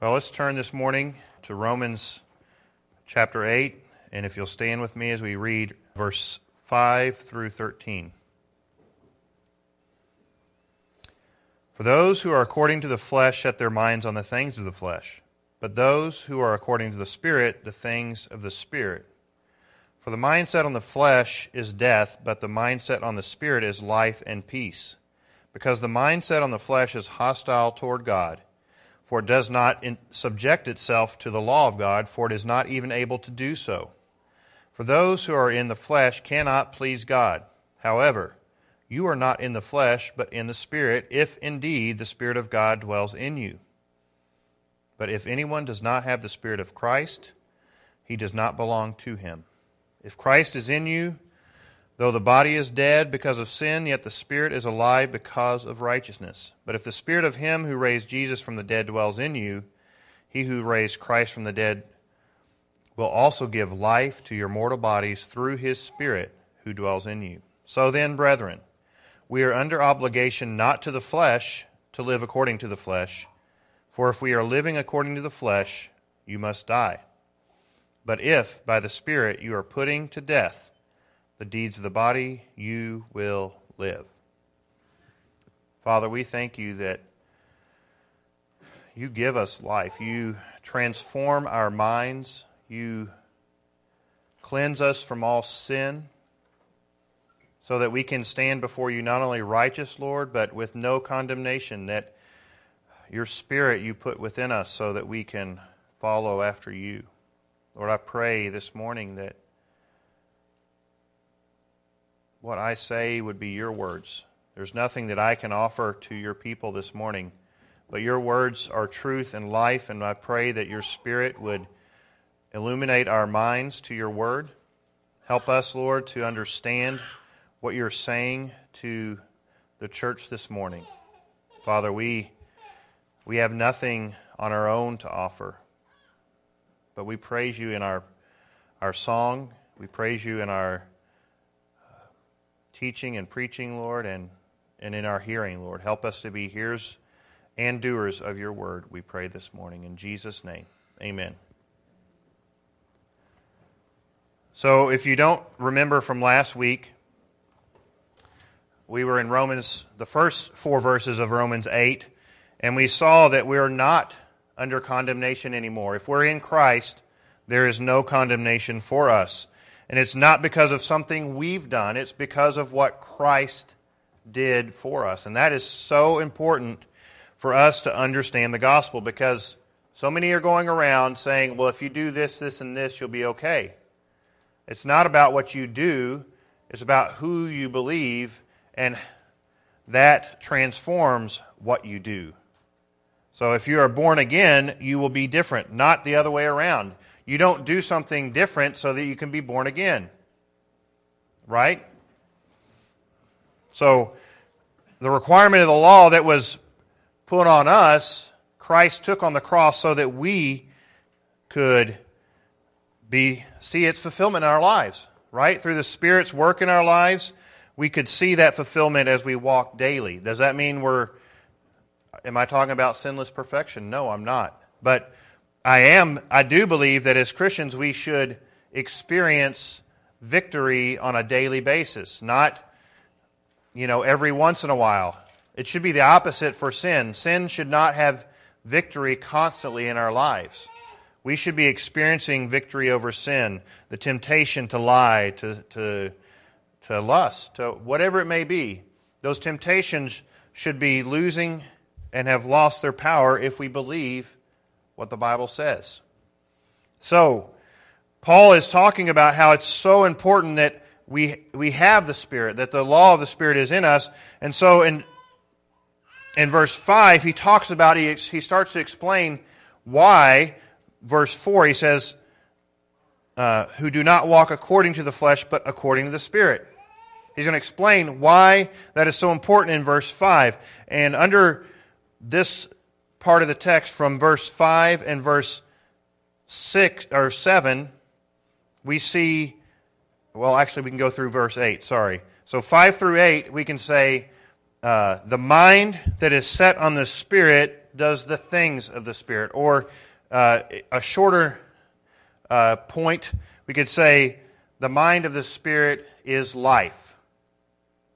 Well, let's turn this morning to Romans chapter 8, and if you'll stand with me as we read verse 5 through 13. For those who are according to the flesh set their minds on the things of the flesh, but those who are according to the Spirit, the things of the Spirit. For the mindset on the flesh is death, but the mindset on the Spirit is life and peace. Because the mindset on the flesh is hostile toward God for it does not subject itself to the law of God, for it is not even able to do so. For those who are in the flesh cannot please God. However, you are not in the flesh, but in the Spirit, if indeed the Spirit of God dwells in you. But if anyone does not have the Spirit of Christ, he does not belong to him. If Christ is in you, Though the body is dead because of sin, yet the spirit is alive because of righteousness. But if the spirit of him who raised Jesus from the dead dwells in you, he who raised Christ from the dead will also give life to your mortal bodies through his spirit who dwells in you. So then, brethren, we are under obligation not to the flesh to live according to the flesh, for if we are living according to the flesh, you must die. But if by the Spirit you are putting to death the deeds of the body, you will live. Father, we thank you that you give us life. You transform our minds. You cleanse us from all sin so that we can stand before you not only righteous, Lord, but with no condemnation, that your spirit you put within us so that we can follow after you. Lord, I pray this morning that what I say would be your words. There's nothing that I can offer to your people this morning, but your words are truth and life, and I pray that your Spirit would illuminate our minds to your word. Help us, Lord, to understand what you're saying to the church this morning. Father, we, we have nothing on our own to offer, but we praise you in our, our song. We praise you in our teaching and preaching, Lord, and, and in our hearing, Lord. Help us to be hearers and doers of your word, we pray this morning. In Jesus' name, amen. So, if you don't remember from last week, we were in Romans, the first four verses of Romans 8, and we saw that we're not under condemnation anymore. If we're in Christ, there is no condemnation for us. And it's not because of something we've done, it's because of what Christ did for us. And that is so important for us to understand the gospel because so many are going around saying, well, if you do this, this, and this, you'll be okay. It's not about what you do, it's about who you believe, and that transforms what you do. So if you are born again, you will be different, not the other way around. You don't do something different so that you can be born again. Right? So, the requirement of the law that was put on us, Christ took on the cross so that we could be see its fulfillment in our lives, right? Through the Spirit's work in our lives, we could see that fulfillment as we walk daily. Does that mean we're am I talking about sinless perfection? No, I'm not. But I am, I do believe that as Christians we should experience victory on a daily basis, not, you know, every once in a while. It should be the opposite for sin. Sin should not have victory constantly in our lives. We should be experiencing victory over sin, the temptation to lie, to, to, to lust, to whatever it may be. Those temptations should be losing and have lost their power if we believe what the Bible says. So, Paul is talking about how it's so important that we, we have the Spirit, that the law of the Spirit is in us. And so in, in verse 5, he talks about, he, he starts to explain why, verse 4, he says, uh, who do not walk according to the flesh, but according to the Spirit. He's going to explain why that is so important in verse 5. And under this part of the text from verse 5 and verse 6 or 7, we see, well, actually, we can go through verse 8, sorry. So 5 through 8, we can say, uh, the mind that is set on the Spirit does the things of the Spirit. Or uh, a shorter uh, point, we could say, the mind of the Spirit is life.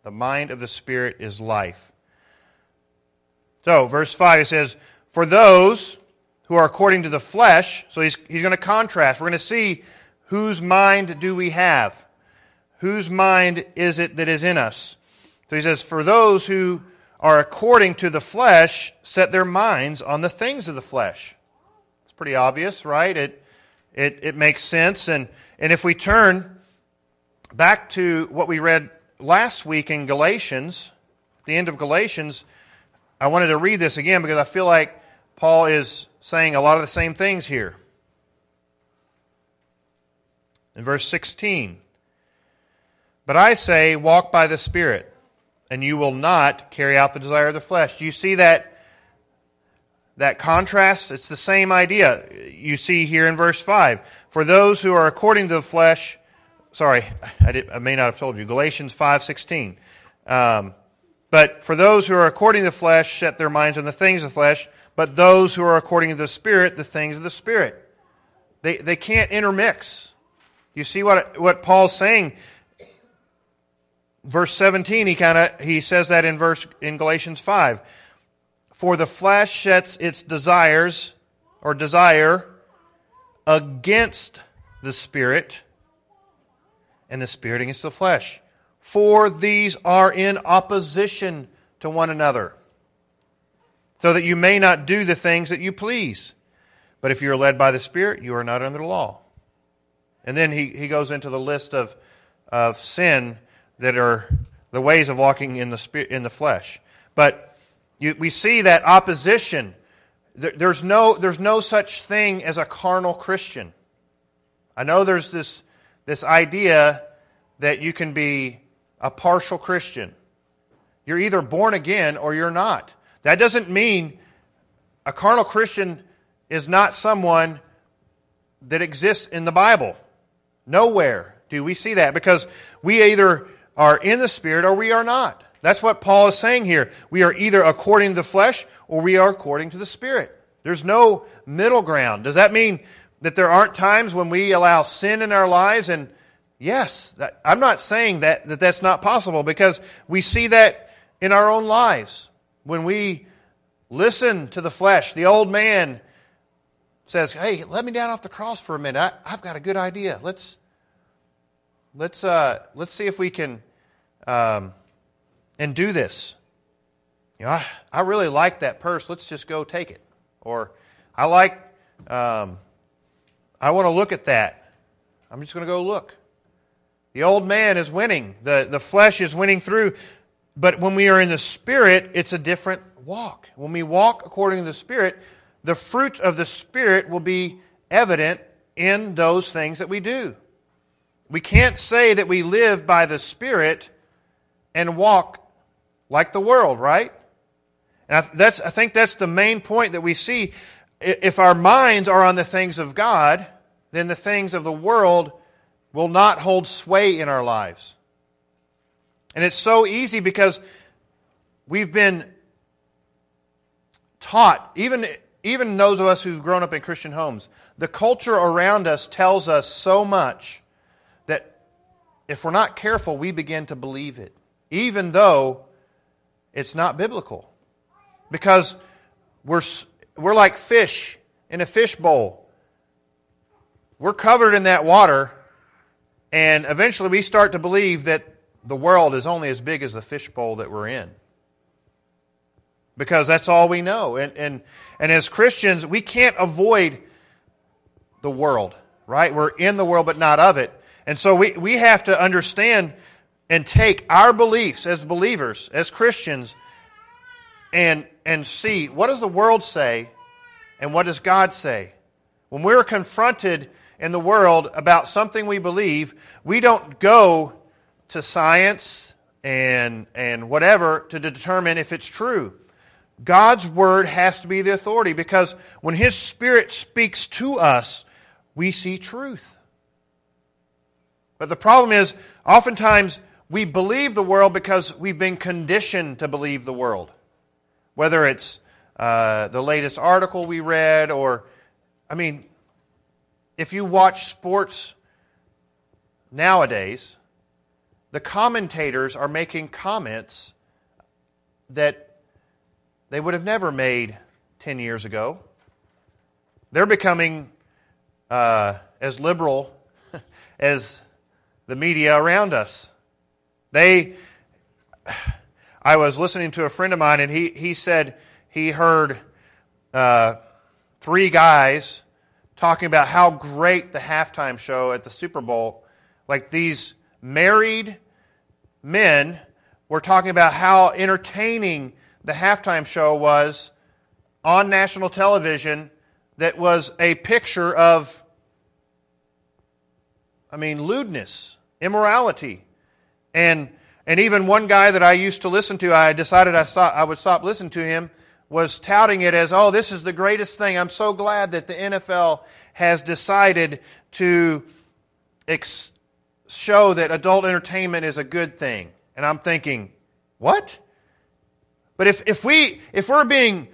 The mind of the Spirit is life. So, verse 5, it says, For those who are according to the flesh, so he's, he's going to contrast. We're going to see whose mind do we have? Whose mind is it that is in us? So he says, For those who are according to the flesh, set their minds on the things of the flesh. It's pretty obvious, right? It, it, it makes sense. And, and if we turn back to what we read last week in Galatians, the end of Galatians, I wanted to read this again because I feel like Paul is saying a lot of the same things here. In verse 16, but I say, walk by the Spirit, and you will not carry out the desire of the flesh. Do you see that, that contrast? It's the same idea you see here in verse 5. For those who are according to the flesh, sorry, I, did, I may not have told you, Galatians 5.16. Um, but for those who are according to the flesh, set their minds on the things of the flesh, but those who are according to the Spirit, the things of the Spirit. They, they can't intermix. You see what, what Paul's saying? Verse 17, he kind of he says that in verse in Galatians 5. For the flesh sets its desires or desire against the spirit, and the spirit against the flesh. For these are in opposition to one another so that you may not do the things that you please. But if you are led by the Spirit, you are not under the law. And then he, he goes into the list of, of sin that are the ways of walking in the, spirit, in the flesh. But you, we see that opposition. There, there's, no, there's no such thing as a carnal Christian. I know there's this, this idea that you can be a partial Christian. You're either born again or you're not. That doesn't mean a carnal Christian is not someone that exists in the Bible. Nowhere do we see that because we either are in the Spirit or we are not. That's what Paul is saying here. We are either according to the flesh or we are according to the Spirit. There's no middle ground. Does that mean that there aren't times when we allow sin in our lives? And yes, I'm not saying that, that that's not possible because we see that in our own lives when we listen to the flesh, the old man says, "Hey, let me down off the cross for a minute. I, have got a good idea. Let's let's uh, let's see if we can um, and do this." You know, I, I really like that purse. Let's just go take it. Or I like, um, I want to look at that. I'm just going to go look. The old man is winning. The, the flesh is winning through. But when we are in the Spirit, it's a different walk. When we walk according to the Spirit, the fruit of the Spirit will be evident in those things that we do. We can't say that we live by the Spirit and walk like the world, right? And I, that's, I think that's the main point that we see. If our minds are on the things of God, then the things of the world will not hold sway in our lives. And it's so easy because we've been taught, even, even those of us who've grown up in Christian homes, the culture around us tells us so much that if we're not careful, we begin to believe it, even though it's not biblical. Because we're, we're like fish in a fish bowl. We're covered in that water, and eventually we start to believe that the world is only as big as the fishbowl that we're in. Because that's all we know. And, and, and as Christians, we can't avoid the world, right? We're in the world, but not of it. And so we, we have to understand and take our beliefs as believers, as Christians, and, and see what does the world say and what does God say? When we're confronted in the world about something we believe, we don't go to science and, and whatever to determine if it's true. God's word has to be the authority because when His Spirit speaks to us, we see truth. But the problem is, oftentimes we believe the world because we've been conditioned to believe the world. Whether it's uh, the latest article we read, or, I mean, if you watch sports nowadays, the commentators are making comments that they would have never made 10 years ago. They're becoming uh, as liberal as the media around us. They, I was listening to a friend of mine, and he, he said he heard uh, three guys talking about how great the halftime show at the Super Bowl, like these married men were talking about how entertaining the halftime show was on national television that was a picture of, I mean, lewdness, immorality. And, and even one guy that I used to listen to, I decided I, stop, I would stop listening to him, was touting it as, oh, this is the greatest thing. I'm so glad that the NFL has decided to ex- show that adult entertainment is a good thing. And I'm thinking, what? But if, if, we, if we're being,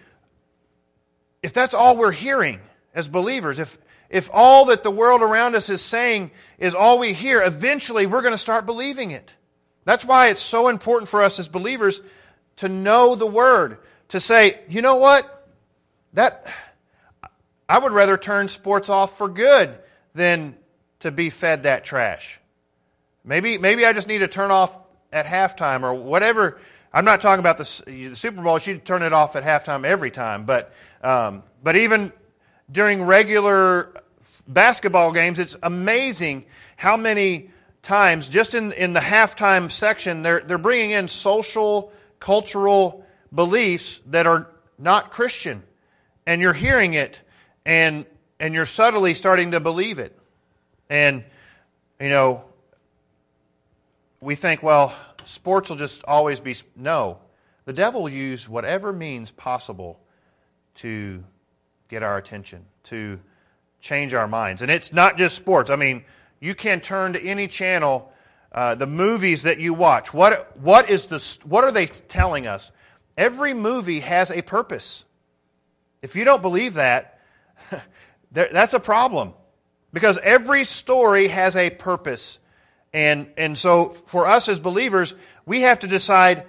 if that's all we're hearing as believers, if, if all that the world around us is saying is all we hear, eventually we're going to start believing it. That's why it's so important for us as believers to know the Word, to say, you know what? That, I would rather turn sports off for good than to be fed that trash. Maybe, maybe I just need to turn off at halftime or whatever. I'm not talking about the, the Super Bowl. You'd turn it off at halftime every time. But, um, but even during regular basketball games, it's amazing how many times, just in, in the halftime section, they're, they're bringing in social, cultural beliefs that are not Christian. And you're hearing it, and, and you're subtly starting to believe it. And, you know, we think, well, sports will just always be. No. The devil will use whatever means possible to get our attention, to change our minds. And it's not just sports. I mean, you can turn to any channel, uh, the movies that you watch. What, what, is the, what are they telling us? Every movie has a purpose. If you don't believe that, that's a problem. Because every story has a purpose. And, and so for us as believers, we have to decide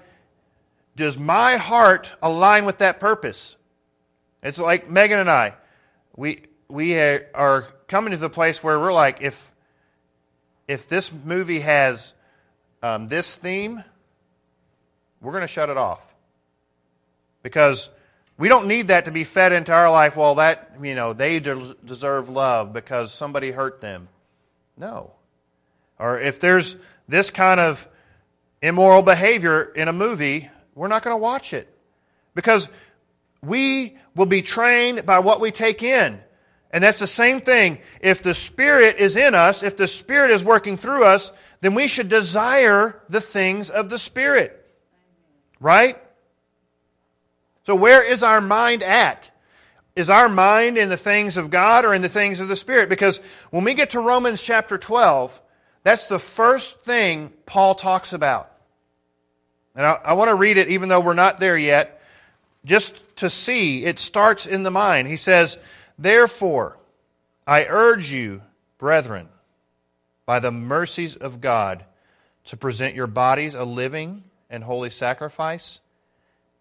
does my heart align with that purpose? It's like Megan and I. We, we are coming to the place where we're like, if, if this movie has um, this theme, we're going to shut it off. Because we don't need that to be fed into our life. Well, that, you know, they deserve love because somebody hurt them. No. Or if there's this kind of immoral behavior in a movie, we're not going to watch it. Because we will be trained by what we take in. And that's the same thing. If the Spirit is in us, if the Spirit is working through us, then we should desire the things of the Spirit. Right? So, where is our mind at? Is our mind in the things of God or in the things of the Spirit? Because when we get to Romans chapter 12, that's the first thing Paul talks about. And I, I want to read it even though we're not there yet, just to see. It starts in the mind. He says, Therefore, I urge you, brethren, by the mercies of God, to present your bodies a living and holy sacrifice,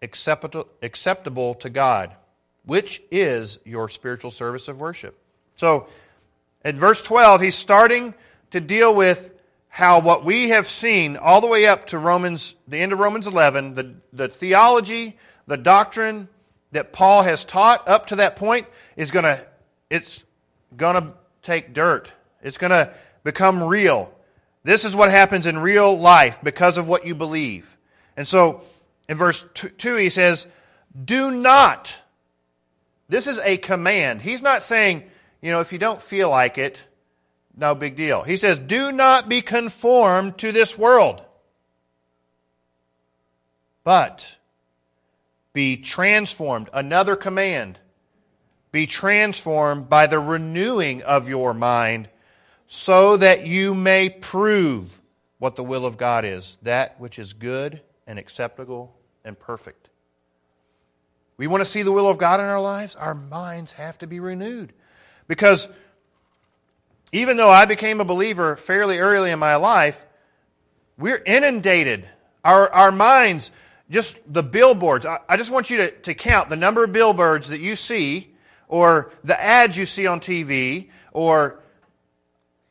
acceptable to God, which is your spiritual service of worship. So, in verse 12, he's starting to deal with how what we have seen all the way up to Romans, the end of Romans 11, the, the theology, the doctrine that Paul has taught up to that point is going to, it's going to take dirt. It's going to become real. This is what happens in real life because of what you believe. And so in verse 2, he says, Do not. This is a command. He's not saying, you know, if you don't feel like it, no big deal. He says, Do not be conformed to this world, but be transformed. Another command. Be transformed by the renewing of your mind so that you may prove what the will of God is, that which is good and acceptable and perfect. we want to see the will of God in our lives, our minds have to be renewed. Because even though I became a believer fairly early in my life, we're inundated. Our, our minds, just the billboards. I, I just want you to, to count the number of billboards that you see, or the ads you see on TV, or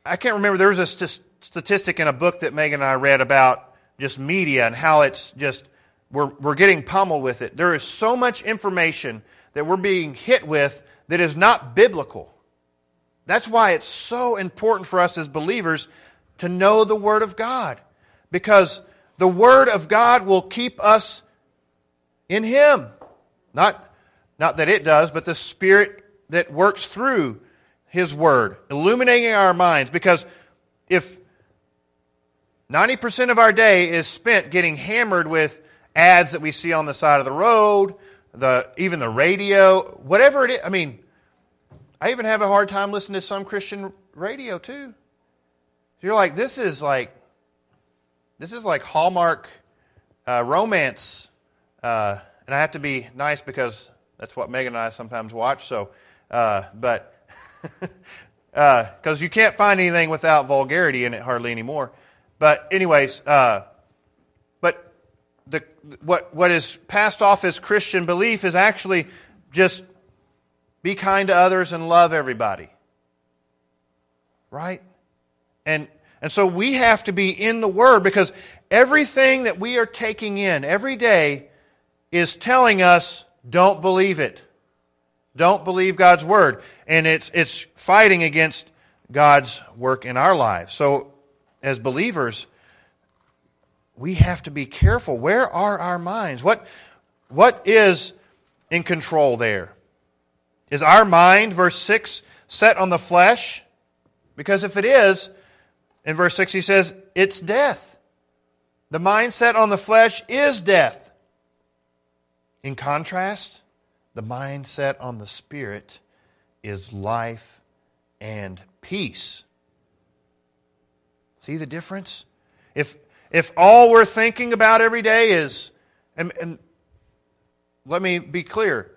I can't remember, there was a st- statistic in a book that Megan and I read about just media and how it's just, we're, we're getting pummeled with it. There is so much information that we're being hit with that is not biblical. That's why it's so important for us as believers to know the Word of God. Because the Word of God will keep us in Him. Not, not that it does, but the Spirit that works through His Word, illuminating our minds. Because if 90% of our day is spent getting hammered with ads that we see on the side of the road, the, even the radio, whatever it is. I mean, I even have a hard time listening to some Christian radio too. You're like, this is like, this is like Hallmark uh, romance. Uh, and I have to be nice because that's what Megan and I sometimes watch. So, uh, but because uh, you can't find anything without vulgarity in it hardly anymore. But anyways, uh, but the what what is passed off as Christian belief is actually just be kind to others and love everybody. Right? And and so we have to be in the Word because everything that we are taking in every day is telling us don't believe it. Don't believe God's Word. And it's, it's fighting against God's work in our lives. So, as believers, we have to be careful. Where are our minds? What, what is in control there? Is our mind, verse 6, set on the flesh? Because if it is, in verse 6 he says, it's death. The mind set on the flesh is death. In contrast, the mind set on the spirit is life and peace. See the difference? If, if all we're thinking about every day is, and, and let me be clear,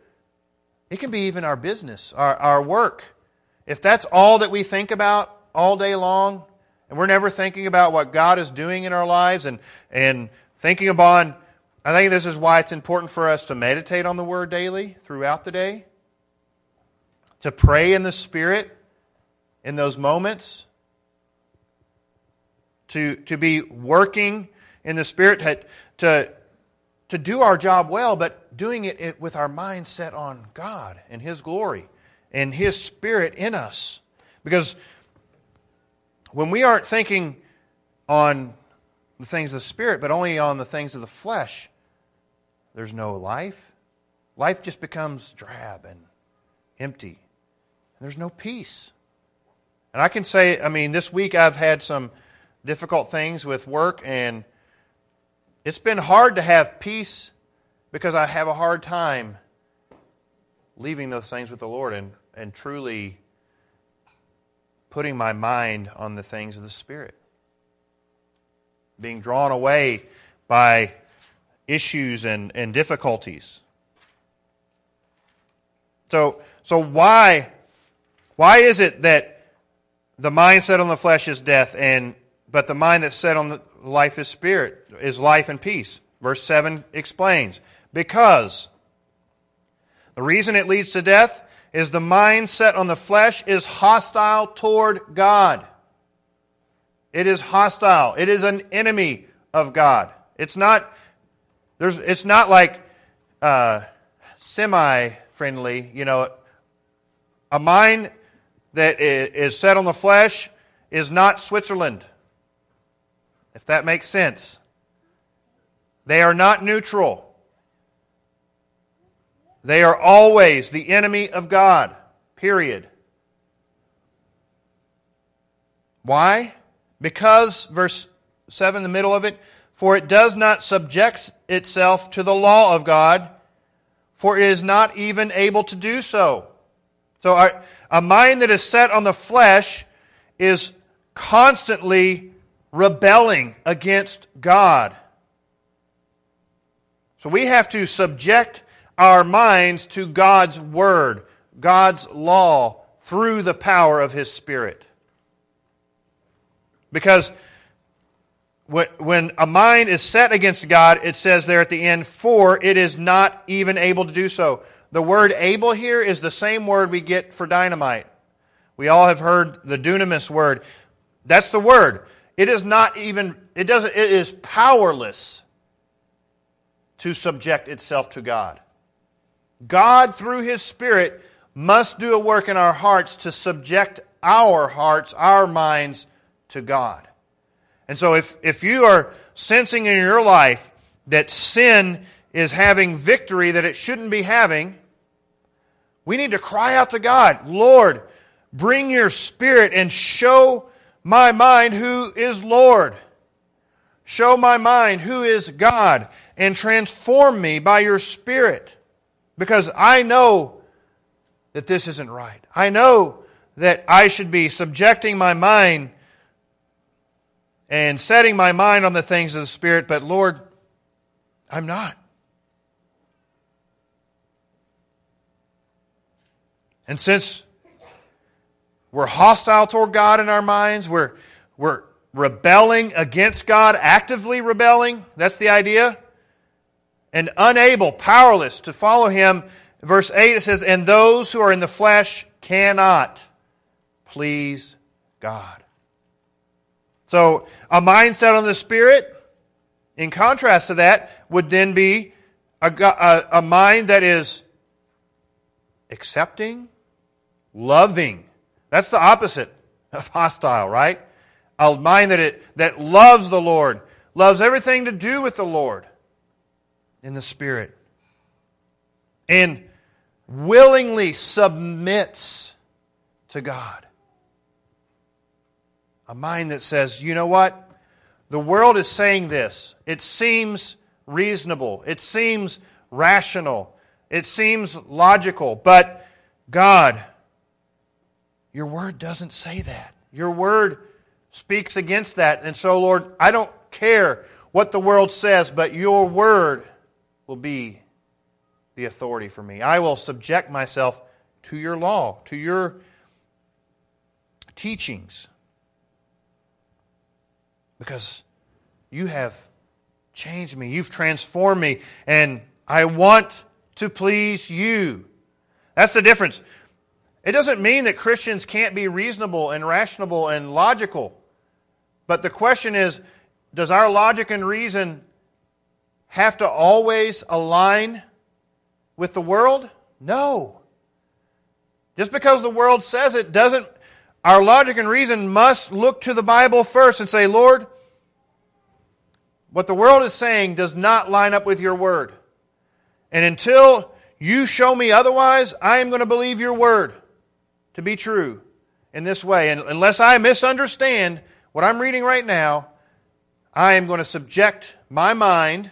it can be even our business, our, our work. If that's all that we think about all day long, and we're never thinking about what God is doing in our lives and, and thinking upon, I think this is why it's important for us to meditate on the Word daily throughout the day, to pray in the Spirit in those moments, to, to be working in the Spirit, to, to, do our job well, but doing it with our mind set on God and His glory and His Spirit in us. Because when we aren't thinking on the things of the Spirit, but only on the things of the flesh, there's no life. Life just becomes drab and empty. And there's no peace. And I can say, I mean, this week I've had some difficult things with work, and it's been hard to have peace because I have a hard time leaving those things with the Lord and, and truly putting my mind on the things of the Spirit. Being drawn away by issues and, and difficulties. So, so why, why is it that the mind set on the flesh is death, and but the mind that's set on the life is spirit, is life and peace? Verse 7 explains. Because the reason it leads to death is the mind set on the flesh is hostile toward God. It is hostile. It is an enemy of God. It's not, there's, it's not like uh, semi friendly. You know, a mind that is set on the flesh is not Switzerland, if that makes sense. They are not neutral. They are always the enemy of God, period. Why? Because, verse 7, the middle of it, for it does not subject itself to the law of God, for it is not even able to do so. So, our, a mind that is set on the flesh is constantly rebelling against God. So, we have to subject our minds to God's Word, God's law, through the power of His Spirit. Because when a mind is set against God, it says there at the end, for it is not even able to do so. The word able here is the same word we get for dynamite. We all have heard the dunamis word. That's the word. It is not even, it doesn't, it is powerless to subject itself to God. God, through His Spirit, must do a work in our hearts to subject our hearts, our minds to God. And so if, if you are sensing in your life that sin is having victory that it shouldn't be having, we need to cry out to God, Lord, bring your spirit and show my mind who is Lord. Show my mind who is God and transform me by your spirit because I know that this isn't right. I know that I should be subjecting my mind and setting my mind on the things of the Spirit, but Lord, I'm not. And since we're hostile toward God in our minds, we're, we're rebelling against God, actively rebelling, that's the idea, and unable, powerless to follow Him. Verse 8 it says, And those who are in the flesh cannot please God. So, a mindset on the Spirit, in contrast to that, would then be a, a, a mind that is accepting, loving. That's the opposite of hostile, right? A mind that, it, that loves the Lord, loves everything to do with the Lord in the Spirit, and willingly submits to God. A mind that says, you know what? The world is saying this. It seems reasonable. It seems rational. It seems logical. But God, your word doesn't say that. Your word speaks against that. And so, Lord, I don't care what the world says, but your word will be the authority for me. I will subject myself to your law, to your teachings because you have changed me. You've transformed me, and I want to please you. That's the difference. It doesn't mean that Christians can't be reasonable and rational and logical. But the question is does our logic and reason have to always align with the world? No. Just because the world says it doesn't our logic and reason must look to the Bible first and say, Lord, what the world is saying does not line up with your word. And until you show me otherwise, I am going to believe your word to be true in this way. And unless I misunderstand what I'm reading right now, I am going to subject my mind,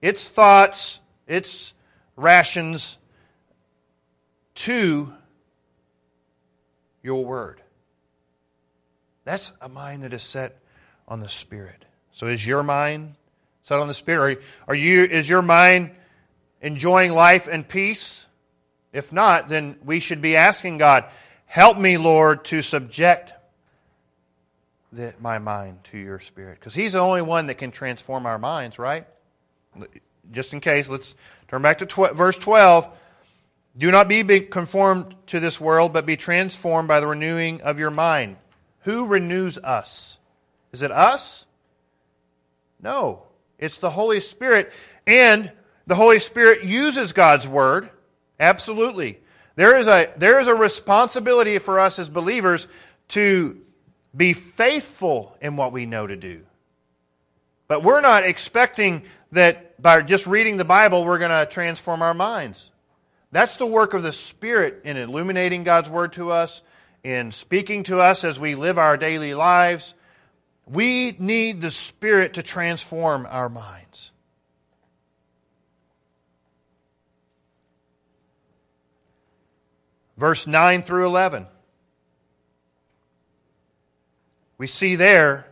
its thoughts, its rations to your word. That's a mind that is set on the Spirit. So is your mind set on the Spirit? Are, you, is your mind enjoying life and peace? If not, then we should be asking God, help me, Lord, to subject the, my mind to your Spirit. Because He's the only one that can transform our minds, right? Just in case, let's turn back to tw- verse 12. Do not be conformed to this world, but be transformed by the renewing of your mind. Who renews us? Is it us? No. It's the Holy Spirit. And the Holy Spirit uses God's Word. Absolutely. There is a, there is a responsibility for us as believers to be faithful in what we know to do. But we're not expecting that by just reading the Bible, we're going to transform our minds. That's the work of the Spirit in illuminating God's Word to us in speaking to us as we live our daily lives. We need the Spirit to transform our minds. Verse 9 through 11. We see there,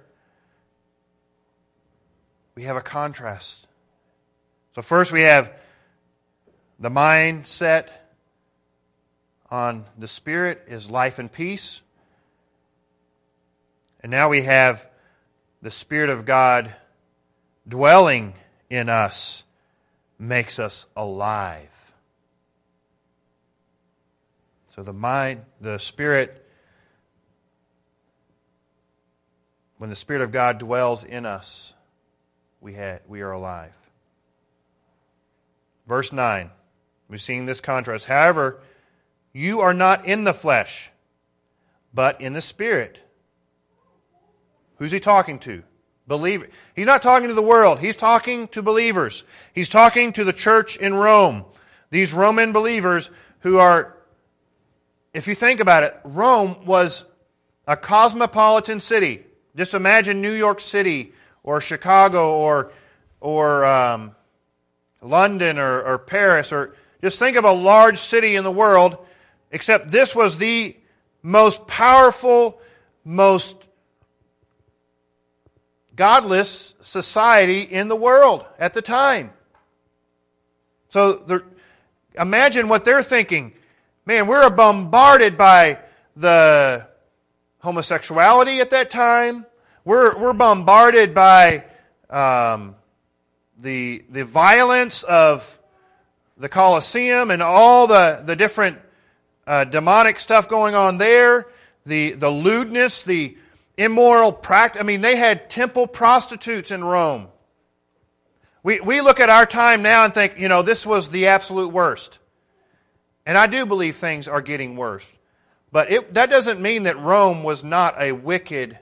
we have a contrast. So, first we have the mindset on the Spirit is life and peace. And now we have the Spirit of God dwelling in us, makes us alive. So the mind, the Spirit, when the Spirit of God dwells in us, we, ha- we are alive. Verse 9, we've seen this contrast. However, you are not in the flesh, but in the Spirit. Who's he talking to? Believer. He's not talking to the world. He's talking to believers. He's talking to the church in Rome. These Roman believers who are if you think about it, Rome was a cosmopolitan city. Just imagine New York City or Chicago or, or um, London or, or Paris, or just think of a large city in the world, except this was the most powerful, most godless society in the world at the time. So imagine what they're thinking. Man, we're bombarded by the homosexuality at that time. We're, we're bombarded by um, the, the violence of the Colosseum and all the, the different uh, demonic stuff going on there, the, the lewdness, the immoral practice. I mean, they had temple prostitutes in Rome. We, we look at our time now and think, you know, this was the absolute worst. And I do believe things are getting worse. But it, that doesn't mean that Rome was not a wicked,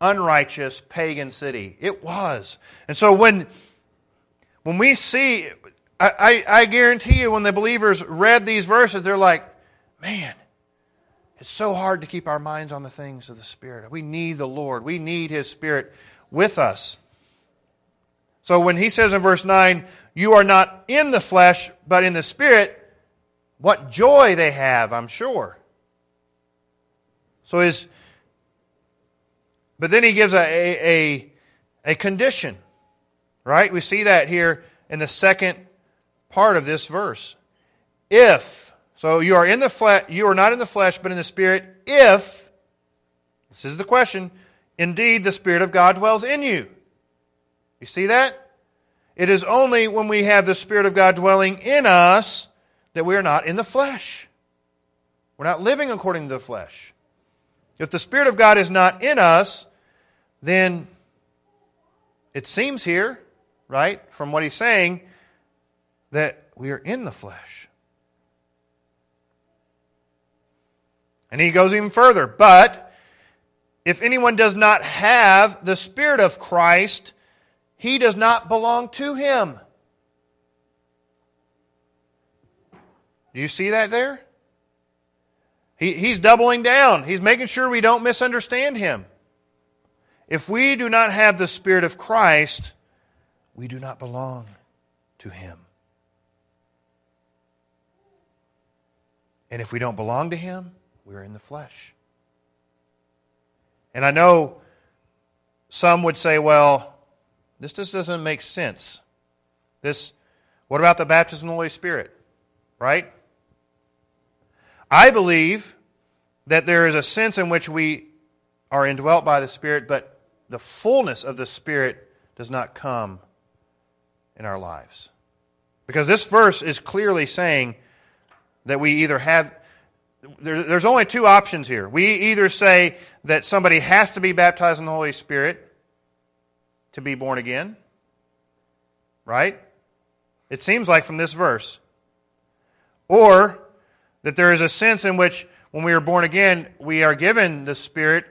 unrighteous, pagan city. It was. And so when, when we see, I, I, I guarantee you, when the believers read these verses, they're like, man, it's so hard to keep our minds on the things of the Spirit. We need the Lord, we need His Spirit with us. So when he says in verse 9, You are not in the flesh, but in the Spirit, what joy they have, I'm sure. So his but then he gives a, a, a, condition. Right? We see that here in the second part of this verse. If, so you are in the flesh, you are not in the flesh, but in the spirit, if, this is the question, indeed the Spirit of God dwells in you. You see that? It is only when we have the Spirit of God dwelling in us that we are not in the flesh. We're not living according to the flesh. If the Spirit of God is not in us, then it seems here, right, from what he's saying, that we are in the flesh. And he goes even further. But if anyone does not have the Spirit of Christ, he does not belong to him. Do you see that there? He, he's doubling down. He's making sure we don't misunderstand him. If we do not have the Spirit of Christ, we do not belong to him. And if we don't belong to him, we're in the flesh. And I know some would say, well, this just doesn't make sense. This, what about the baptism of the Holy Spirit? Right? I believe that there is a sense in which we are indwelt by the Spirit, but the fullness of the Spirit does not come in our lives. Because this verse is clearly saying that we either have, there, there's only two options here. We either say that somebody has to be baptized in the Holy Spirit to be born again, right? It seems like from this verse. Or that there is a sense in which when we are born again, we are given the Spirit,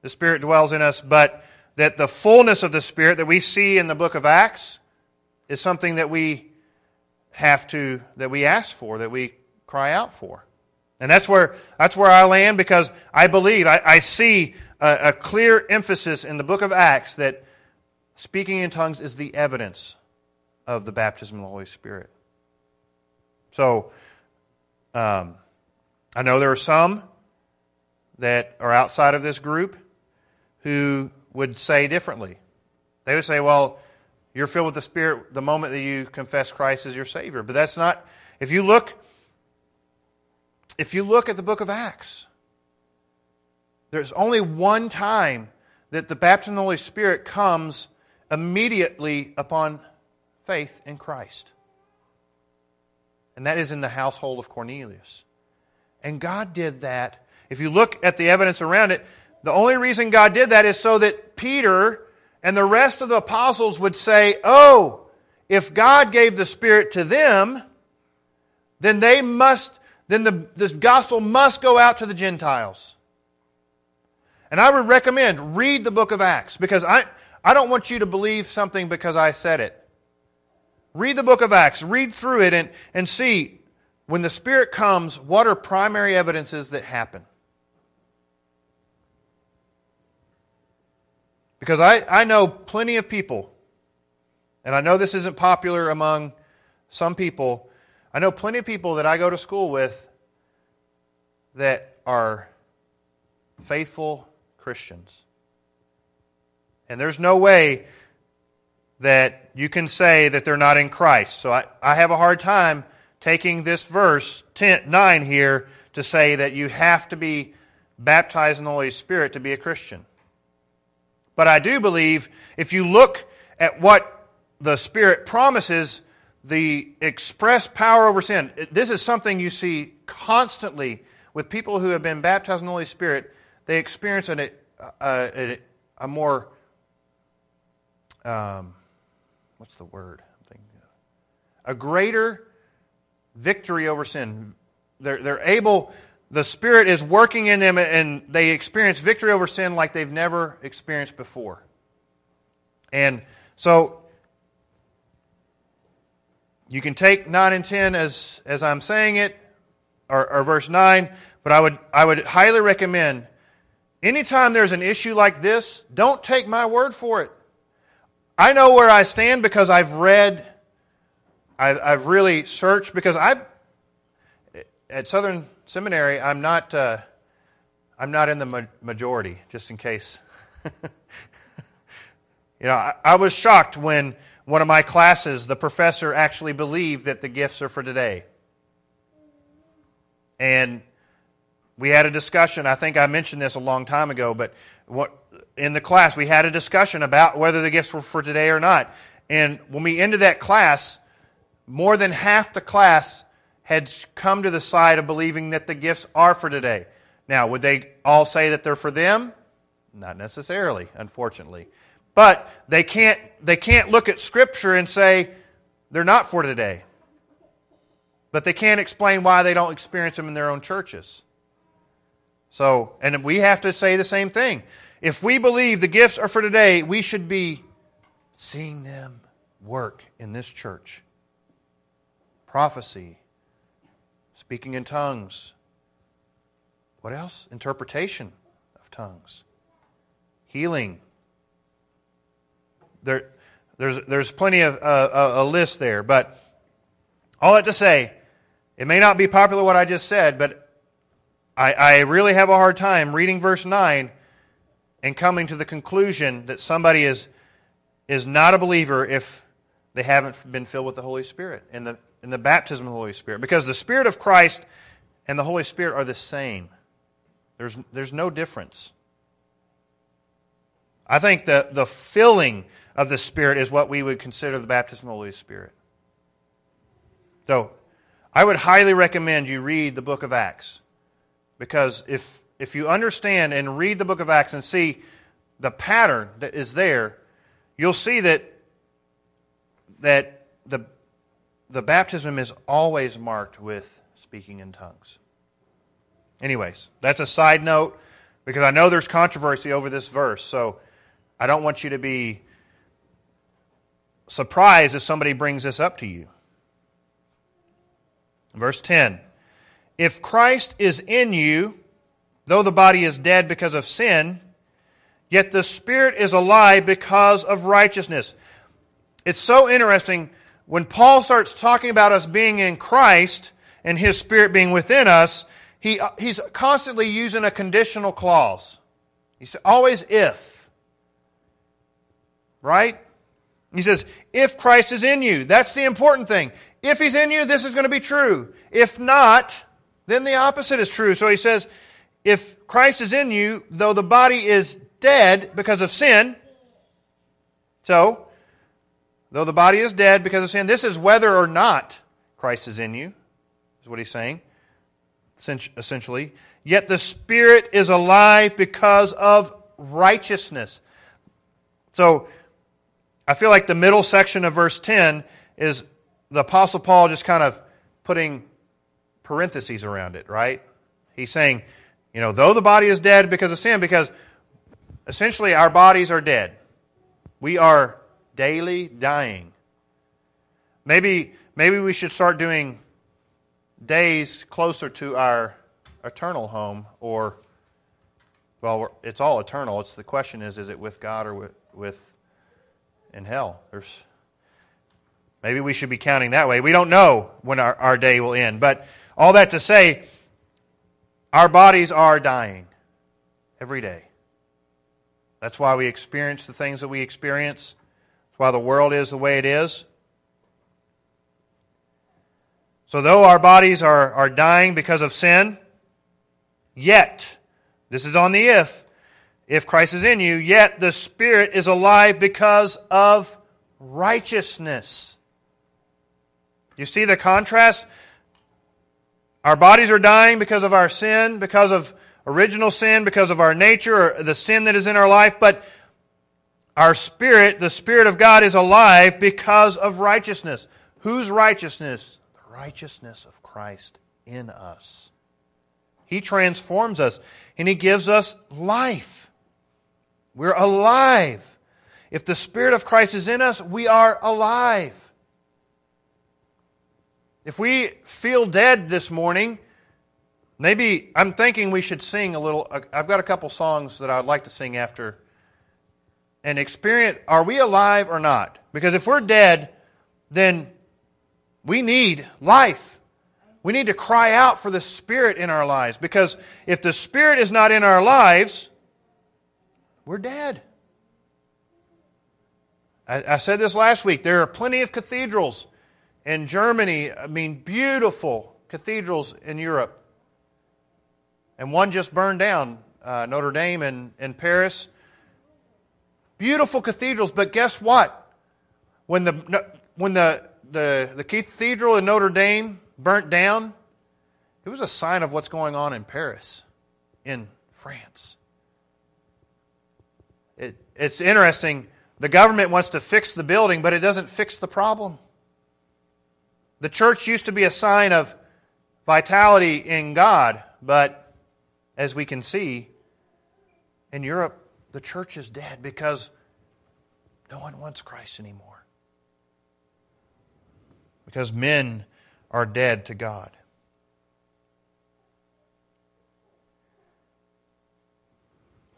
the Spirit dwells in us, but that the fullness of the Spirit that we see in the book of Acts is something that we have to, that we ask for, that we cry out for. And that's where, that's where I land because I believe, I, I see a, a clear emphasis in the book of Acts that speaking in tongues is the evidence of the baptism of the Holy Spirit. So, um, I know there are some that are outside of this group who would say differently. They would say, well, You're filled with the Spirit the moment that you confess Christ as your Savior. But that's not, if you look, if you look at the book of Acts, there's only one time that the baptism of the Holy Spirit comes immediately upon faith in Christ. And that is in the household of Cornelius. And God did that. If you look at the evidence around it, the only reason God did that is so that Peter and the rest of the apostles would say, Oh, if God gave the Spirit to them, then they must, then the, this gospel must go out to the Gentiles. And I would recommend read the book of Acts because I, I don't want you to believe something because I said it. Read the book of Acts, read through it, and, and see when the Spirit comes, what are primary evidences that happen? Because I, I know plenty of people, and I know this isn't popular among some people. I know plenty of people that I go to school with that are faithful Christians. And there's no way that you can say that they're not in Christ. So I, I have a hard time taking this verse 10, 9 here to say that you have to be baptized in the Holy Spirit to be a Christian. But I do believe if you look at what the Spirit promises, the express power over sin, this is something you see constantly with people who have been baptized in the Holy Spirit. They experience an, a, a, a more, um, what's the word? A greater victory over sin. They're, they're able the Spirit is working in them and they experience victory over sin like they've never experienced before. And so you can take 9 and 10 as, as I'm saying it, or, or verse 9, but I would, I would highly recommend anytime there's an issue like this, don't take my word for it. I know where I stand because I've read, I've, I've really searched, because I, at Southern seminary, I'm not, uh, I'm not in the majority, just in case. you know, I, I was shocked when one of my classes, the professor actually believed that the gifts are for today. And we had a discussion. I think I mentioned this a long time ago, but what, in the class, we had a discussion about whether the gifts were for today or not. And when we ended that class, more than half the class had come to the side of believing that the gifts are for today. Now, would they all say that they're for them? Not necessarily, unfortunately. But they can't, they can't look at Scripture and say they're not for today. But they can't explain why they don't experience them in their own churches. So, and we have to say the same thing. If we believe the gifts are for today, we should be seeing them work in this church. Prophecy, speaking in tongues. What else? Interpretation of tongues, healing. There, there's, there's plenty of uh, a, a list there, but all that to say, it may not be popular what I just said, but I, I really have a hard time reading verse 9 and coming to the conclusion that somebody is, is not a believer if they haven't been filled with the Holy Spirit. And the in the baptism of the Holy Spirit. Because the Spirit of Christ and the Holy Spirit are the same. There's, there's no difference. I think the, the filling of the Spirit is what we would consider the baptism of the Holy Spirit. So, I would highly recommend you read the book of Acts. Because if, if you understand and read the book of Acts and see the pattern that is there, you'll see that, that the the baptism is always marked with speaking in tongues. Anyways, that's a side note because I know there's controversy over this verse, so I don't want you to be surprised if somebody brings this up to you. Verse 10 If Christ is in you, though the body is dead because of sin, yet the spirit is alive because of righteousness. It's so interesting when Paul starts talking about us being in Christ and his spirit being within us, he, he's constantly using a conditional clause. He's always if. Right? He says, if Christ is in you, that's the important thing. If he's in you, this is going to be true. If not, then the opposite is true. So he says, if Christ is in you, though the body is dead because of sin, so, though the body is dead because of sin, this is whether or not Christ is in you, is what he's saying, essentially. Yet the Spirit is alive because of righteousness. So, I feel like the middle section of verse 10 is the Apostle Paul just kind of putting parentheses around it, right? He's saying, you know, though the body is dead because of sin, because essentially our bodies are dead. We are daily dying. Maybe, maybe we should start doing days closer to our eternal home, or, well, it's all eternal. It's the question is, is it with God or with, with in hell? There's maybe we should be counting that way. We don't know when our, our day will end. But all that to say, our bodies are dying every day. That's why we experience the things that we experience. That's why the world is the way it is. So, though our bodies are, are dying because of sin, yet, this is on the if, if Christ is in you, yet the Spirit is alive because of righteousness. You see the contrast? Our bodies are dying because of our sin, because of original sin, because of our nature, or the sin that is in our life, but our spirit, the Spirit of God, is alive because of righteousness. Whose righteousness? The righteousness of Christ in us. He transforms us and He gives us life. We're alive. If the Spirit of Christ is in us, we are alive. If we feel dead this morning, maybe I'm thinking we should sing a little. Uh, I've got a couple songs that I'd like to sing after and experience are we alive or not? Because if we're dead, then we need life. We need to cry out for the Spirit in our lives because if the Spirit is not in our lives, we're dead. I, I said this last week. There are plenty of cathedrals in Germany, I mean, beautiful cathedrals in Europe. And one just burned down, uh, Notre Dame in, in Paris. Beautiful cathedrals, but guess what? When the, when the, the, the cathedral in Notre Dame burnt down, it was a sign of what's going on in Paris, in France. It, it's interesting. The government wants to fix the building, but it doesn't fix the problem. The church used to be a sign of vitality in God, but as we can see, in Europe, the church is dead because no one wants Christ anymore. Because men are dead to God.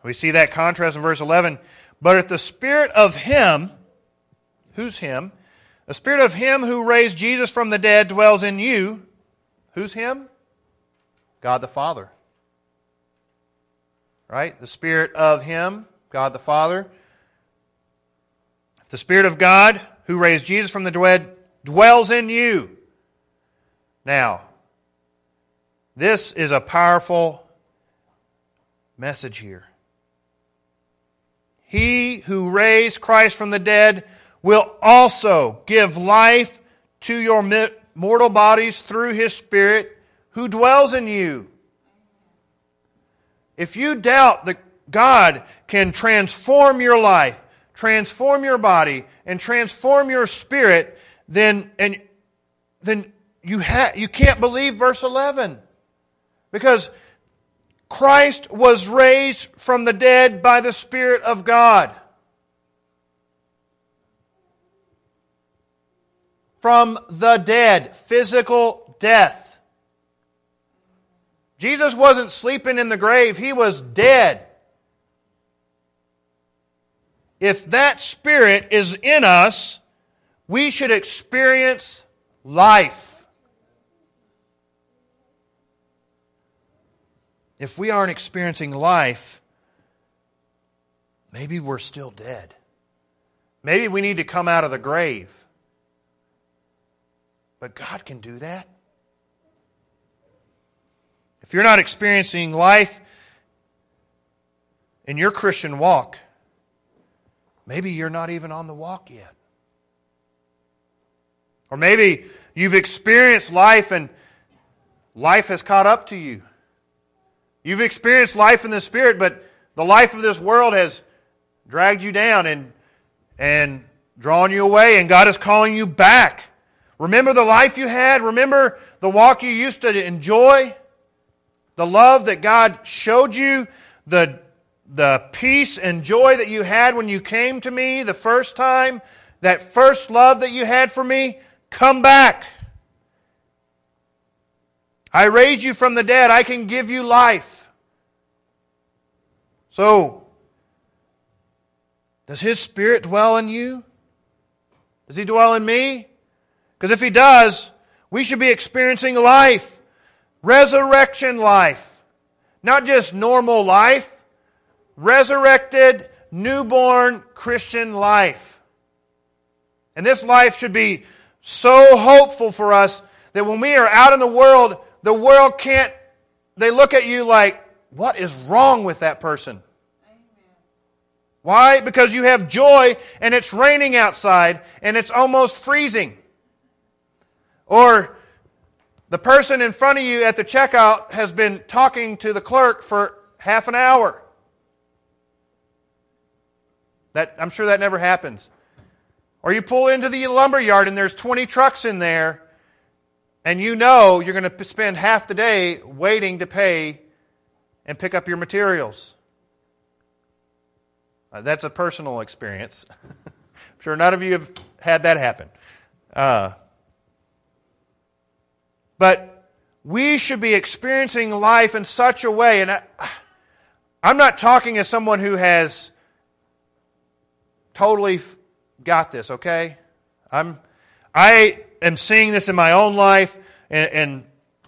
We see that contrast in verse 11. But if the Spirit of Him, who's Him? The Spirit of Him who raised Jesus from the dead dwells in you. Who's Him? God the Father. Right? The Spirit of Him, God the Father. The Spirit of God who raised Jesus from the dead dwells in you. Now, this is a powerful message here. He who raised Christ from the dead will also give life to your mortal bodies through his Spirit who dwells in you. If you doubt that God can transform your life, transform your body, and transform your spirit, then, and, then you, ha- you can't believe verse 11. Because Christ was raised from the dead by the Spirit of God. From the dead, physical death. Jesus wasn't sleeping in the grave, he was dead. If that spirit is in us, we should experience life. If we aren't experiencing life, maybe we're still dead. Maybe we need to come out of the grave. But God can do that. If you're not experiencing life in your Christian walk, maybe you're not even on the walk yet. Or maybe you've experienced life and life has caught up to you. You've experienced life in the Spirit, but the life of this world has dragged you down and, and drawn you away, and God is calling you back. Remember the life you had? Remember the walk you used to enjoy? The love that God showed you? The, the peace and joy that you had when you came to me the first time? That first love that you had for me? Come back. I raised you from the dead. I can give you life. So, does His Spirit dwell in you? Does He dwell in me? Because if He does, we should be experiencing life, resurrection life, not just normal life, resurrected, newborn Christian life. And this life should be so hopeful for us that when we are out in the world, the world can't, they look at you like, what is wrong with that person? Why? Because you have joy and it's raining outside and it's almost freezing. Or the person in front of you at the checkout has been talking to the clerk for half an hour. That, I'm sure that never happens. Or you pull into the lumber yard and there's 20 trucks in there and you know you're going to spend half the day waiting to pay and pick up your materials. Uh, that's a personal experience. I'm sure none of you have had that happen. Uh, but we should be experiencing life in such a way, and I, I'm not talking as someone who has totally got this, okay? I'm, I am seeing this in my own life and, and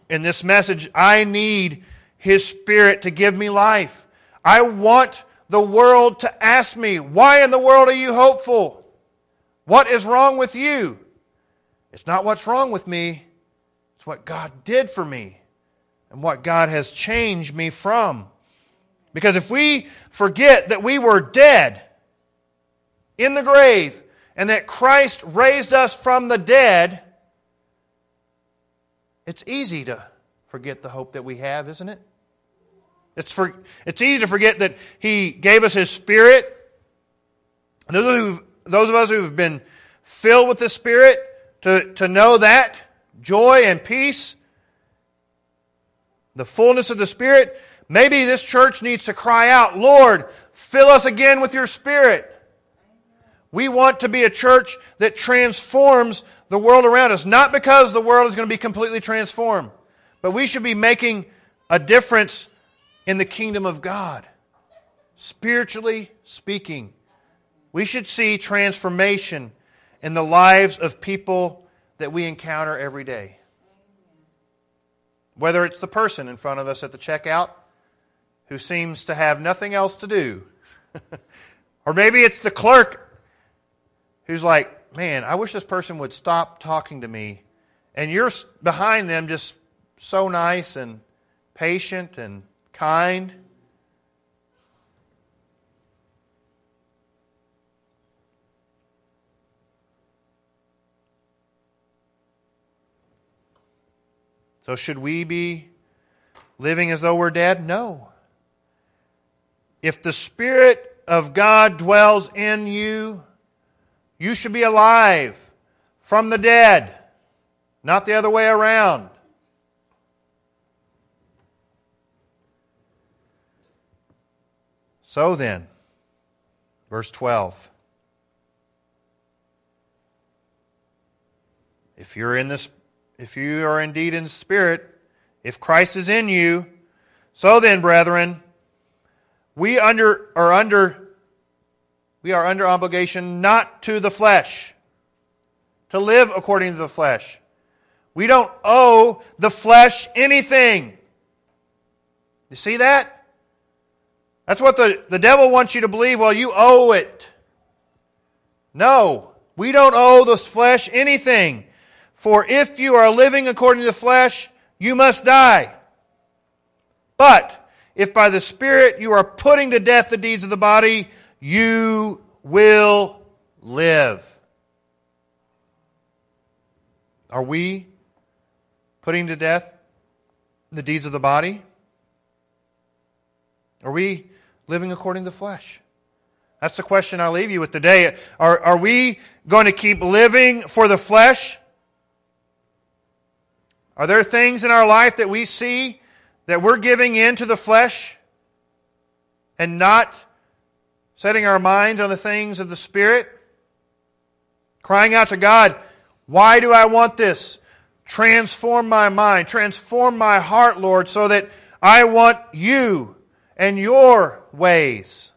in this message. I need His Spirit to give me life. I want the world to ask me, why in the world are you hopeful? What is wrong with you? It's not what's wrong with me, what God did for me and what God has changed me from. Because if we forget that we were dead in the grave and that Christ raised us from the dead, it's easy to forget the hope that we have, isn't it? It's, for, it's easy to forget that He gave us His Spirit. Those, those of us who've been filled with the Spirit, to, to know that joy and peace, the fullness of the Spirit, maybe this church needs to cry out, Lord, fill us again with your Spirit. We want to be a church that transforms the world around us, not because the world is going to be completely transformed, but we should be making a difference in the kingdom of God. Spiritually speaking, we should see transformation in the lives of people that we encounter every day. Whether it's the person in front of us at the checkout who seems to have nothing else to do, or maybe it's the clerk who's like, man, I wish this person would stop talking to me. And you're behind them just so nice and patient and kind. So, should we be living as though we're dead? No. If the Spirit of God dwells in you, you should be alive from the dead, not the other way around. So then, verse 12. If you're in this if you are indeed in spirit, if Christ is in you, so then, brethren, we under are under we are under obligation not to the flesh, to live according to the flesh. We don't owe the flesh anything. You see that? That's what the, the devil wants you to believe. Well, you owe it. No, we don't owe the flesh anything. For if you are living according to the flesh, you must die. But if by the Spirit you are putting to death the deeds of the body, you will live. Are we putting to death the deeds of the body? Are we living according to the flesh? That's the question I leave you with today. Are, are we going to keep living for the flesh? Are there things in our life that we see that we're giving in to the flesh and not setting our minds on the things of the Spirit? Crying out to God, why do I want this? Transform my mind, transform my heart, Lord, so that I want you and your ways.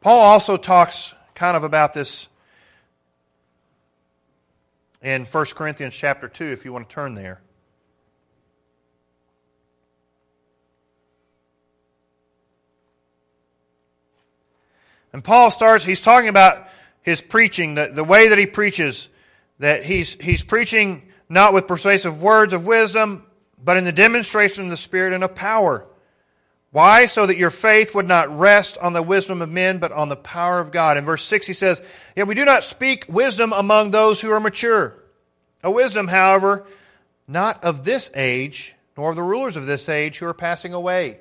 Paul also talks kind of about this in 1 Corinthians chapter 2, if you want to turn there. And Paul starts, he's talking about his preaching, the, the way that he preaches, that he's, he's preaching not with persuasive words of wisdom, but in the demonstration of the Spirit and of power. Why? So that your faith would not rest on the wisdom of men, but on the power of God. In verse 6, he says, Yet we do not speak wisdom among those who are mature. A wisdom, however, not of this age, nor of the rulers of this age who are passing away.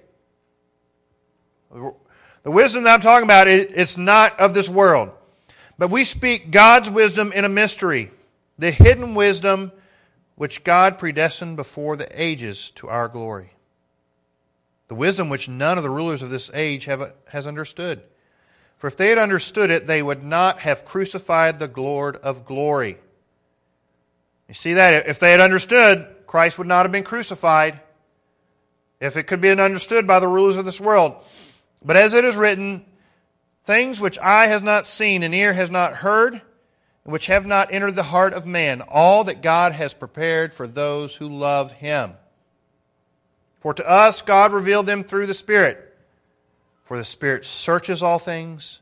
The wisdom that I'm talking about, it's not of this world. But we speak God's wisdom in a mystery, the hidden wisdom which God predestined before the ages to our glory. The wisdom which none of the rulers of this age have, has understood. For if they had understood it, they would not have crucified the Lord of glory. You see that? If they had understood, Christ would not have been crucified. If it could be understood by the rulers of this world. But as it is written, Things which eye has not seen and ear has not heard, which have not entered the heart of man, all that God has prepared for those who love him. For to us God revealed them through the Spirit. For the Spirit searches all things,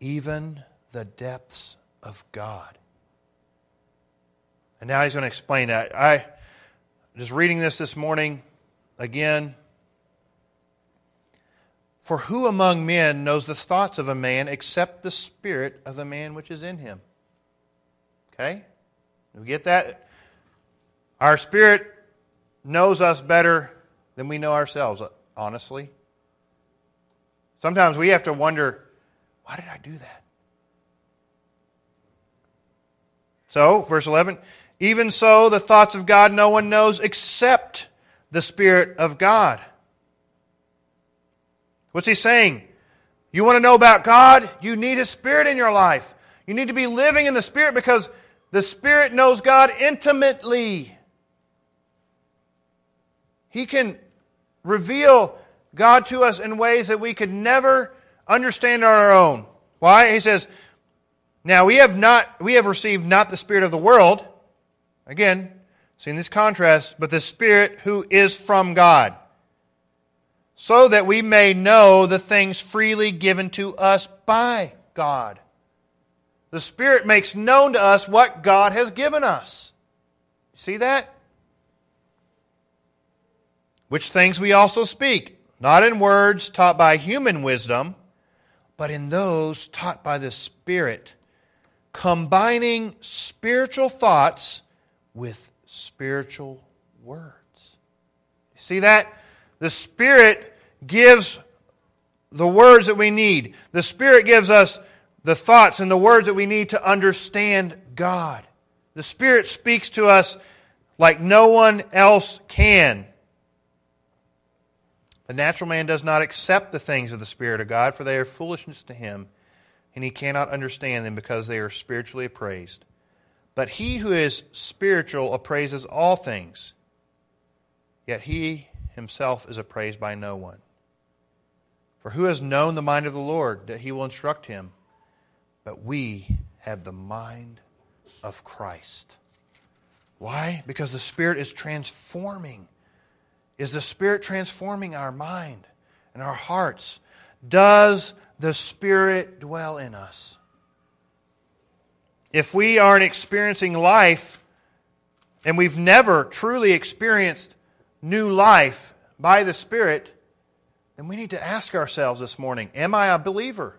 even the depths of God. And now he's going to explain that. I just reading this this morning again for who among men knows the thoughts of a man except the spirit of the man which is in him? Okay? We get that? Our spirit knows us better than we know ourselves, honestly. Sometimes we have to wonder, why did I do that? So, verse 11, even so, the thoughts of God no one knows except the Spirit of God. What's he saying? You want to know about God? You need His Spirit in your life. You need to be living in the Spirit because the Spirit knows God intimately. He can reveal God to us in ways that we could never understand on our own. Why? He says, Now we have not we have received not the spirit of the world. Again, seeing this contrast, but the Spirit who is from God so that we may know the things freely given to us by God. The Spirit makes known to us what God has given us. See that? Which things we also speak, not in words taught by human wisdom, but in those taught by the Spirit, combining spiritual thoughts with spiritual words. See that? The Spirit gives the words that we need. The Spirit gives us the thoughts and the words that we need to understand God. The Spirit speaks to us like no one else can. The natural man does not accept the things of the Spirit of God, for they are foolishness to him, and he cannot understand them because they are spiritually appraised. But he who is spiritual appraises all things, yet he himself is appraised by no one. For who has known the mind of the Lord that he will instruct him? But we have the mind of Christ. Why? Because the Spirit is transforming. Is the Spirit transforming our mind and our hearts? Does the Spirit dwell in us. If we aren't experiencing life and we've never truly experienced new life by the Spirit, then we need to ask ourselves this morning Am I a believer?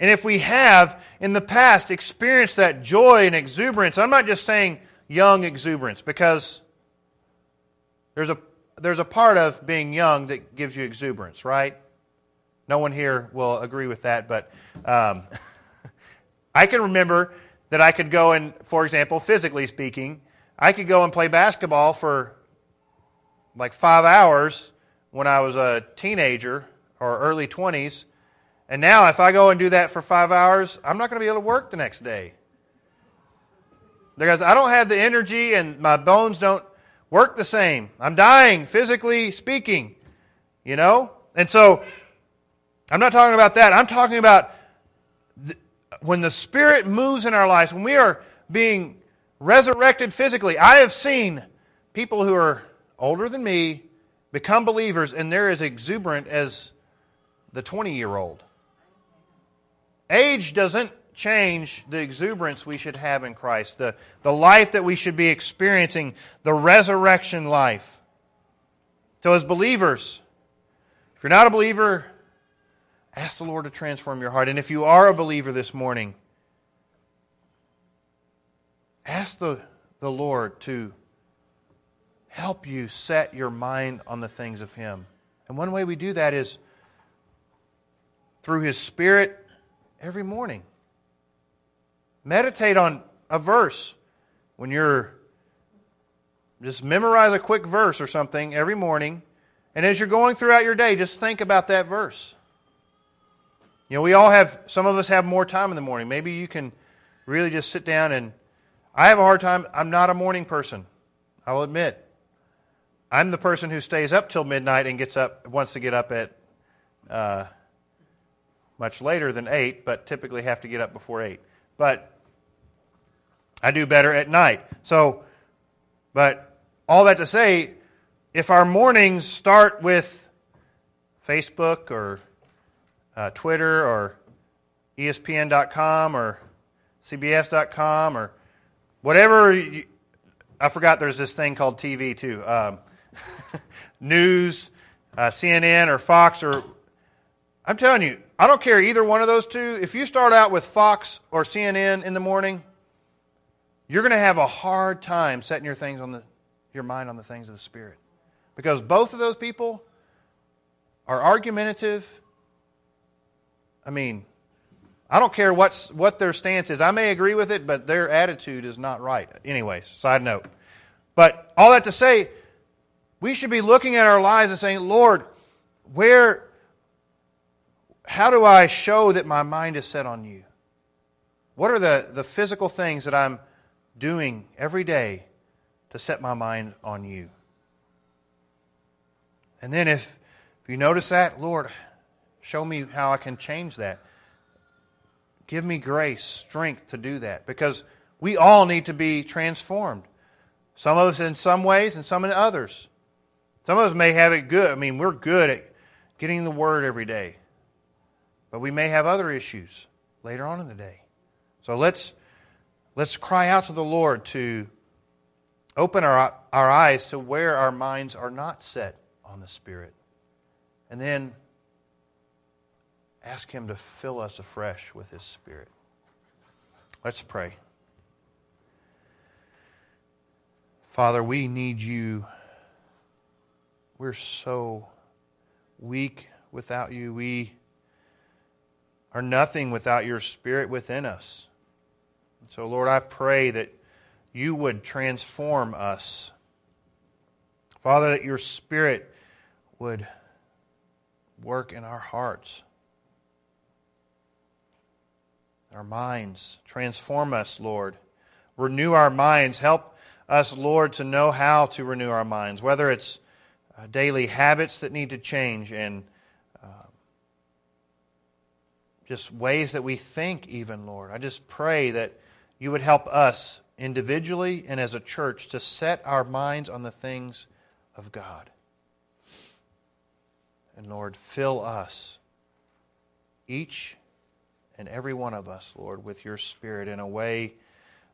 And if we have in the past experienced that joy and exuberance, I'm not just saying young exuberance because there's a, there's a part of being young that gives you exuberance, right? No one here will agree with that, but um, I can remember that I could go and, for example, physically speaking, I could go and play basketball for like five hours when I was a teenager or early 20s and now, if I go and do that for five hours, I'm not going to be able to work the next day. Because I don't have the energy and my bones don't work the same. I'm dying, physically speaking, you know? And so, I'm not talking about that. I'm talking about the, when the Spirit moves in our lives, when we are being resurrected physically. I have seen people who are older than me become believers, and they're as exuberant as the 20 year old. Age doesn't change the exuberance we should have in Christ, the, the life that we should be experiencing, the resurrection life. So, as believers, if you're not a believer, ask the Lord to transform your heart. And if you are a believer this morning, ask the, the Lord to help you set your mind on the things of Him. And one way we do that is through His Spirit every morning. Meditate on a verse when you're just memorize a quick verse or something every morning. And as you're going throughout your day, just think about that verse. You know, we all have, some of us have more time in the morning. Maybe you can really just sit down and, I have a hard time. I'm not a morning person. I'll admit. I'm the person who stays up till midnight and gets up, wants to get up at uh, much later than 8, but typically have to get up before 8. But I do better at night. So, but all that to say, if our mornings start with Facebook or uh, Twitter or ESPN.com or CBS.com or whatever, you, I forgot there's this thing called TV too. Um, news, uh, CNN or Fox or I'm telling you, I don't care either one of those two. If you start out with Fox or CNN in the morning, you're going to have a hard time setting your things on the your mind on the things of the spirit. Because both of those people are argumentative. I mean, I don't care what's, what their stance is. I may agree with it, but their attitude is not right. Anyways, side note. But all that to say, we should be looking at our lives and saying, Lord, where how do I show that my mind is set on you? What are the, the physical things that I'm doing every day to set my mind on you? And then if, if you notice that, Lord, show me how I can change that. Give me grace, strength to do that. Because we all need to be transformed. Some of us in some ways and some in others. Some of us may have it good. I mean, we're good at getting the word every day. But we may have other issues later on in the day. So let's, let's cry out to the Lord to open our, our eyes to where our minds are not set on the Spirit. And then ask Him to fill us afresh with His Spirit. Let's pray. Father, we need you. We're so weak without you. We are nothing without your Spirit within us. So, Lord, I pray that you would transform us. Father, that your Spirit would work in our hearts, our minds. Transform us, Lord. Renew our minds. Help us, Lord, to know how to renew our minds, whether it's uh, daily habits that need to change and just ways that we think, even, Lord. I just pray that you would help us individually and as a church to set our minds on the things of God. And Lord, fill us each and every one of us, Lord, with your Spirit in a way,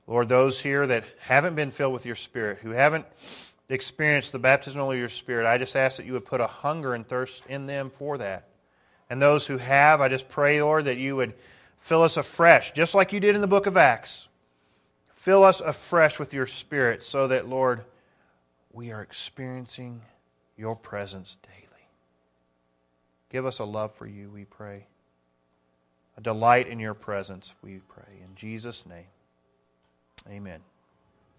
Lord, those here that haven't been filled with your Spirit, who haven't experienced the baptism of your Spirit, I just ask that you would put a hunger and thirst in them for that. And those who have, I just pray, Lord, that you would fill us afresh, just like you did in the book of Acts. Fill us afresh with your Spirit so that, Lord, we are experiencing your presence daily. Give us a love for you, we pray. A delight in your presence, we pray. In Jesus' name, amen.